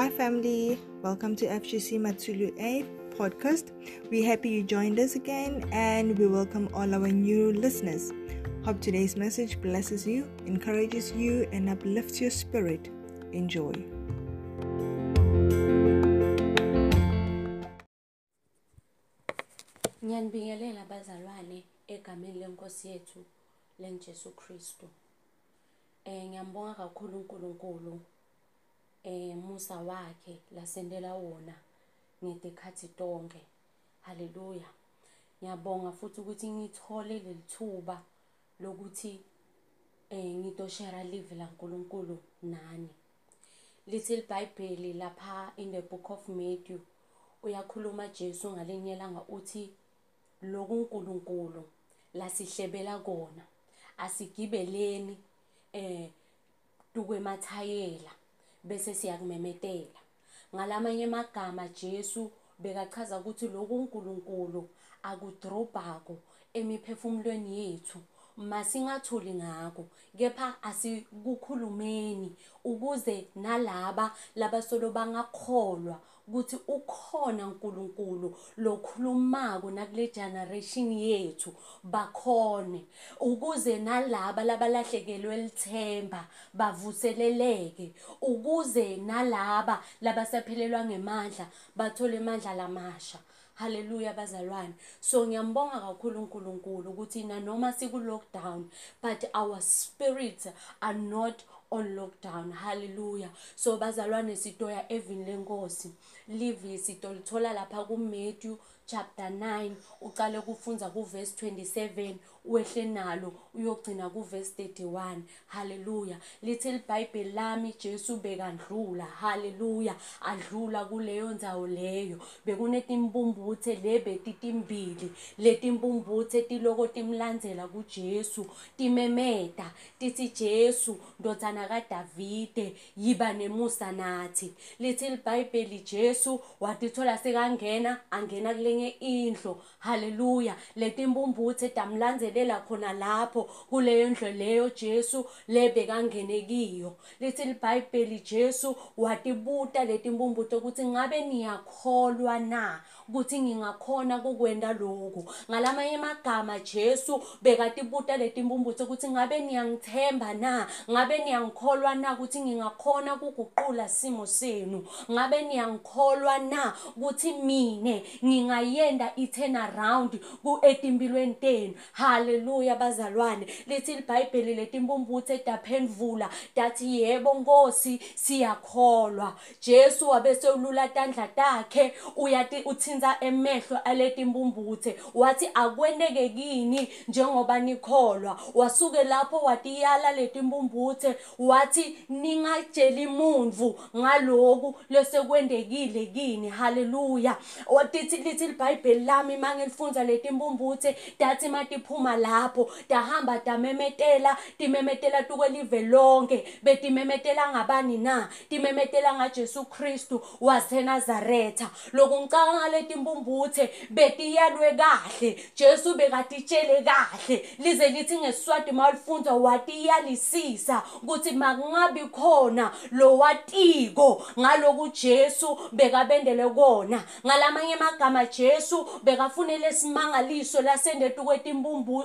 Hi, family. Welcome to FGC Matsulu A podcast. We're happy you joined us again and we welcome all our new listeners. Hope today's message blesses you, encourages you, and uplifts your spirit. Enjoy. Ngiyanibingelela bazalwane egameni lenkosi yethu lenjesu Kristu. Eh ngiyambonga kakhulu uNkulunkulu musa wakhe lasendela wona ngedikhathi tonke. Haleluya. Ngiyabonga futhi ukuthi ngithole lelithuba lokuthi eh ngitoshare live la uNkulunkulu nani. Lithi iBhayibheli lapha in the book of Matthew uyakhuluma Jesu ngalinye ilanga uthi loku uNkulunkulu lasihlebela kona asigibeleni eh tukwemathayela bese siyakumemetela ngalamanye amagama Jesu bekachaza ukuthi loku uNkulunkulu akudrobhako emiphefumulweni yethu. Masingathuli ngako kepha asikukhulumeni ukuze nalaba labasolo bangakholwa ukuthi ukhona uNkulunkulu lokhulumako nakule generation yethu bakhone. Ukuze nalaba labalahlekelwe lithemba bavuseleleke. Ukuze nalaba labasaphelelwa ngemandla bathole amandla lamasha. Haleluya bazalwane. So ngiyambonga kakhulu uNkulunkulu ukuthi na noma siku lockdown but our spirits are not on lockdown. Hallelujah. So bazalwane sitoya evini lenkosi. Live sitolithola lapha ku Matthew chapter 9 uqale kufunza ku verse 27 wehle nalo uyogcina ku verse 31 haleluya lithi iBhayibheli lami Jesu bekandlula haleluya adlula kuleyo ndzawo leyo. Bekunetimbumbuthe lebetitimbili letimbumbuthe tiloko timlandzela kuJesu. Timemeta. Tithi Jesu ndodzana kaDavide yiba nemusa nathi. Lithi iBhayibheli Jesu watithola sekangena angena kule kwenye indlu. Haleluya! Letimbumbuthe tamlandzelela khona lapho kuleyo ndlu leyo Jesu lebekangene kiyo. Lithi iBhayibheli Jesu watibuta letimbumbuthe ukuthi ngabe niyakholwa na? Ukuthi ngingakhona kukwenda lokhu? Ngalamanye amagama Jesu bekatibuta letimbumbuthe ukuthi ngabe niyangithemba na? Ngabe niyangikholwa na ukuthi ngingakhona kuguqula simo senu? Ngabe niyangikholwa na ukuthi mine ngingayenda i-turn around ku-etimpilweni tenu? Haleluya bazalwane. Lithi iBhayibheli letimbumbuthe taphendvula tathi yebo nkosi siyakholwa. Jesu wabesewulula tandla takhe uyati uthinza emehlo aletimbumbuthe wathi akwendeke kini njengoba nikholwa. Wasuke lapho watiyala letimbumbuthe wathi ningatsheli muntu ngaloku lesekwendekile kini. Haleluya watithi lithi iBhayibheli lami mangilifundza letimbumbuthe dathi matiphuma lapho tahamba tamemetela timemetela tukwelive lonke betimemetela ngabani na timemetela ngaJesu Kristu waseNazaretha. Lokungicanga letimbumbuthe betiyalwe kahle Jesu bekatitshele kahle. Lize lithi ngesiswati malifundza watiyalisisa ukuthi makungabi khona lo watiko ngaloku Jesu bekabendele kona. Ngalamanye amagama Jesu bekafunele simangaliso lasendethu kwetimbumbu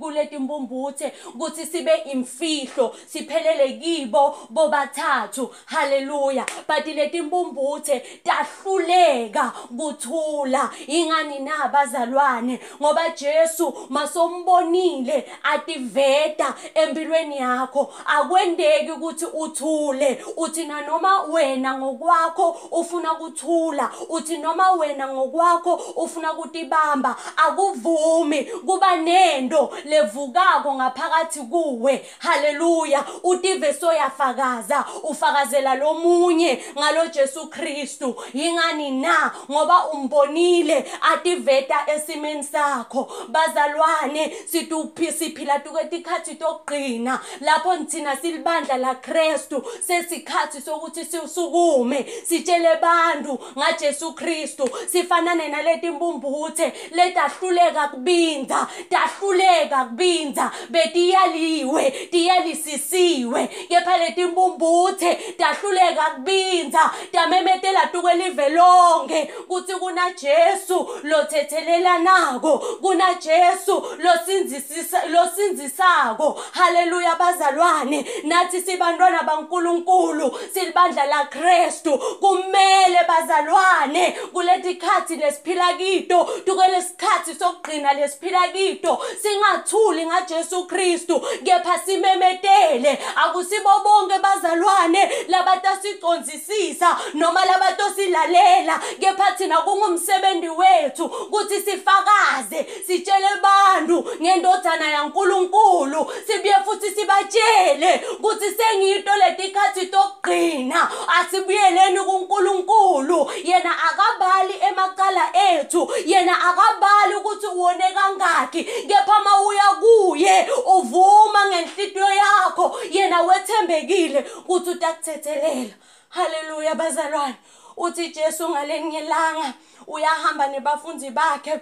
kuletimbumbuthe ukuthi sibe imfihlo siphelele kibo bobathathu. Haleluya but letimbumbuthe tahluleka kuthula. Ingani na bazalwane? Ngoba Jesu masombonile ativeta empilweni yakho akwendeki ukuthi uthule uthi noma wena ngokwakho ufuna kuthula uthi noma wena ngokwakho ufuna kutibamba akuvumi kuba nento levukako ngaphakathi kuwe. Haleluya! Utive soyafakaza ufakazela lomunye ngalo Jesu Kristu. Ingani na? Ngoba umbonile ativeta esimeni sakho. Bazalwane situphi siphila tukwetikhathi tokugcina lapho nithina thina silibandla laKristu sesikhathi sokuthi sisukume sitshele bantu ngaJesu Kristu sifanane naleti imbumbuthe letahluleka kubinza tahluleka kubinza betiyaliwe tiyalisisiwe. Kepha leti imbumbuthe tahluleka kubinza tamemetela tukwelive lonke kuthi kuna Jesu lothethelenako kuna Jesu losinzisisa losinzisako. Haleluya bazalwane. Nathi sibantwana baNkuluNkulu silibandla laKristu. Kumele bazalwane kuleti khathi lesiphila kito tukelesikhathi sokugcina lesiphila kito. Singathuli ngaJesu Kristu kepha simemetele akusibo bonke bazalwane labatasicondzisisa noma labatosilalela kepha thina kungumsebenzi wethu ukuthi sifakaze sitshele bantu ngendodana yaNkuluNkulu. Sibuye futhi sibatshele ukuthi sengito letikhathi tokugcina. Asibuyeleni kuNkulunkulu. Yena akabali emacala ethu. Yena akabali ukuthi uwone kangaki. Kepha mawuya kuye uvuma ngenhlitiyo yakho. Yena wethembekile ukuthi utakuthethelela haleluya bazalwane. Uthi Jesu ngalenye ilanga uyahamba nebafundi bakhe.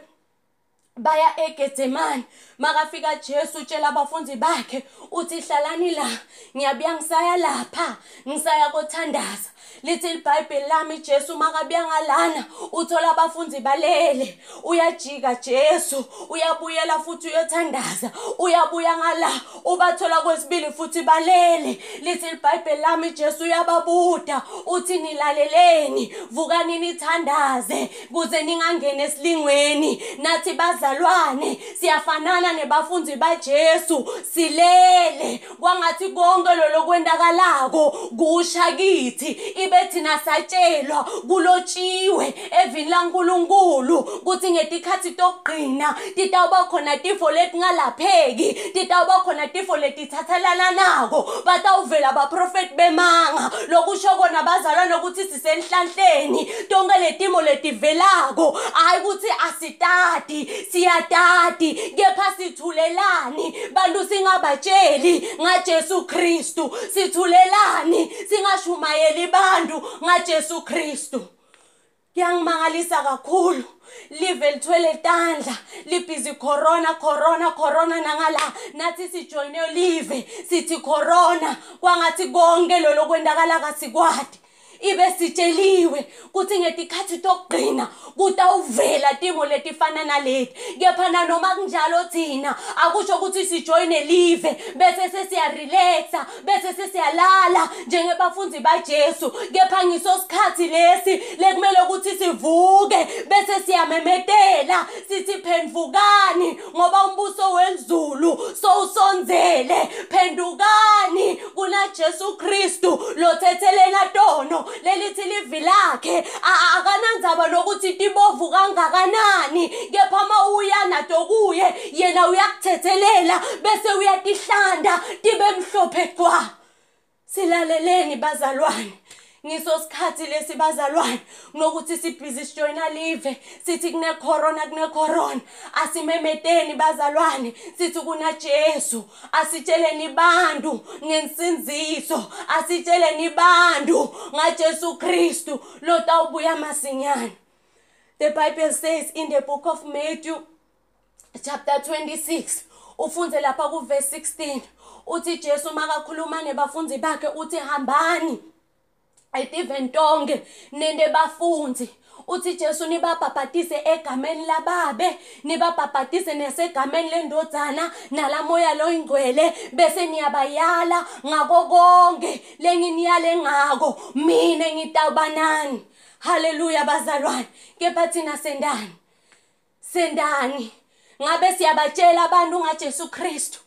Baya eGetsemane makafika Jesu utshela abafundi bakhe uthi hlalani la ngiyabuya ngisaya lapha ngisaya kothandaza. Lithi iBhayibheli lami Jesu makabuya ngalana uthola abafundi balele. Uyajika Jesu uyabuyela futhi uyothandaza uyabuya ngala ubathola kwesibili futhi balele. Lithi iBhayibheli lami Jesu uyababuda uthi nilaleleni vukani nithandaze kuze ningangene esilingweni. Nathi bazalwane siyafanana nebafundi baJesu silele. Kwangathi konke lokwendakalako kusha kithi ibe thina satshelwa kulotshiwe evini laNkuluNkulu kuthi ngetikhathi tokugcina titawuba khona tifo letingalapheki titawuba khona tifo letithathelana nako batawuvela abaprofeti bemanga. Lokusho kona bazalwane ukuthi sisenhlanhleni tonke letimo letivelako hayi ukuthi asitati siyatati kepha sithulelani? Bantu singabatsheli ngaJesu Kristu. Sithulelani singashumayeli bantu ngaJesu Kristu. Kuyangimangalisa kakhulu. Live lithwele tandla libhizi corona corona corona nangala. Nathi sijoyine live sithi corona. Kwangathi konke lo lokwendakala kasikwadi ibe sitsheliwe kuthi ngetikhathi tokugcina kutawuvela timo letifana naleti. Kepha nanoma kunjalo thina akusho ukuthi sijoyine live bese sesiyarelaxa bese sesiyalala njengebafundi baJesu kepha ngiso sikhathi lesi lekumele ukuthi sivuke bese siyamemetela sithi phendvukani ngoba umbuso wezulu sowusonzele. Phendukani kuna Jesu Kristu lothethelena tono lelithi livi lakhe. Akanandzaba nokuthi tibovu kangakanani kepha uma uya nato kuye yena uyakuthethelela bese uyatihlanda tibe mhlophe qwa silaleleni bazalwane. Ngiso sikhathi lesi bazalwane kunokuthi sibhizi sijoyina live. Sithi kune corona kune corona. Asimemeteni bazalwane. Sithi kuna Jesu. Asitsheleni bantu ngensinziso. Asitsheleni bantu ngaJesu Kristu. Lotawubuya masinyane. The bible says in the book of Matthew chapter 26 ufunze lapha ku verse 16 uthi Jesu makakhuluma nebafundi bakhe uthi hambani etiven tonke nende bafundi uthi Jesu nibabhabhatise egameni lababe nibabhabhatise nesegameni lendodzana nalamoya loyingcwele bese niyabayala ngako konke lenginiyale ngako. Mina ngitawubanani haleluya bazalwane. Kepha thina sendani? Sendani. Ngabe siyabatshela abantu ngaJesu Kristu?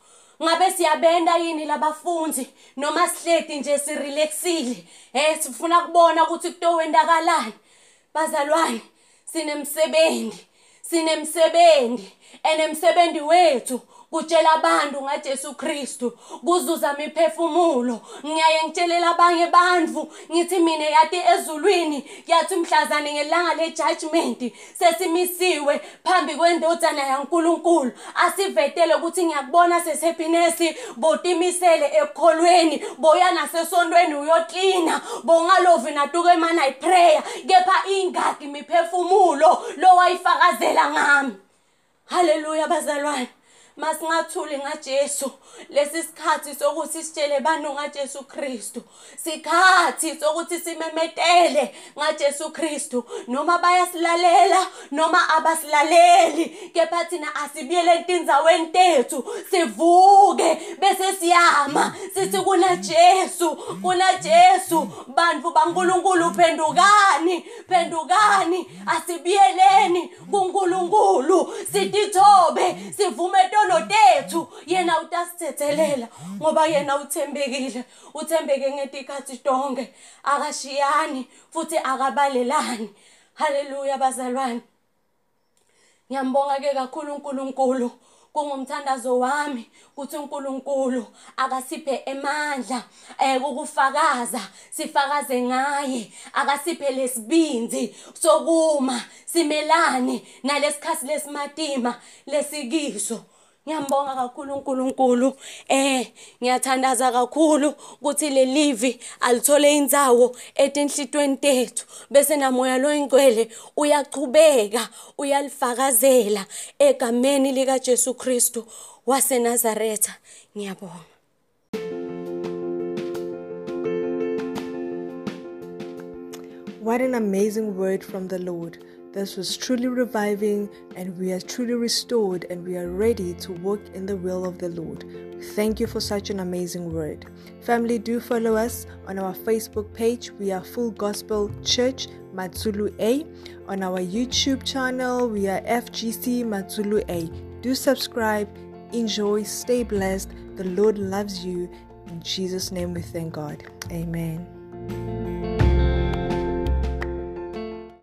Ngabe siyabenda yini labafundi? Noma sihledi nje sirelaxile? Eh sifuna kubona ukuthi kutowendakalani bazalwane sinemsebenzi sinemsebenzi enemsebenzi wethu. Kutshela abantu ngaJesu Kristu kuzuza imiphefumulo ngiyaye ngitshelela abanye bandvu ngithi mina yathi ezulwini yathi mhlazane ngelanga lejudgment sesimisiwe phambi kwendodana yaNkuluNkulu asivetele ukuthi ngiyakubona sesehappiness botimisele ekukholweni boya nasesontweni uyoklina bongalovi natuke mana iprayer kepha ingaki imiphefumulo lo wayifakazela ngami. Haleluya bazalwane. Masingathuli ngaJesu. Lesi sikhathi sokuthi sitshele bantu ngaJesu Kristu? Sikhathi sokuthi simemetele ngaJesu Kristu. Noma bayasilalela noma abasilaleli. Kepha thina asibiyele entindzaweni tethu. Sivuke bese siyama. Sithi kuna Jesu kuna Jesu bantu baNkulunkulu phendukani phendukani. Asibiyeleni kuNkulunkulu. Sitithobe sivume tono tethu yena utasithethelela ngoba yena uthembekile uthembeke ngetikhathi tonke. Akashiyani futhi akabalelani. Haleluya bazalwane. Ngiyambonga ke kakhulu uNkulunkulu. Kungumthandazo wami kuthi uNkulunkulu akasiphe emandla eh ukufakaza sifakaze ngaye akasiphe lesibinzi sokuma simelane nalesikhathi lesimatima lesikiso. Ngiyambonga kakhulu uNkulunkulu. Eh ngiyathandaza kakhulu ukuthi le alithole indzawo etinhlitweni tethu bese namoya uyachubeka uyalifakazela egameni lika Jesu Kristu ngiyabonga. What an amazing word from the Lord. This was truly reviving, and we are truly restored, and we are ready to walk in the will of the Lord. Thank you for such an amazing word. Family, do follow us on our Facebook page. We are Full Gospel Church Matsulu A. On our YouTube channel, we are FGC Matsulu A. Do subscribe, enjoy, stay blessed. The Lord loves you. In Jesus' name we thank God. Amen.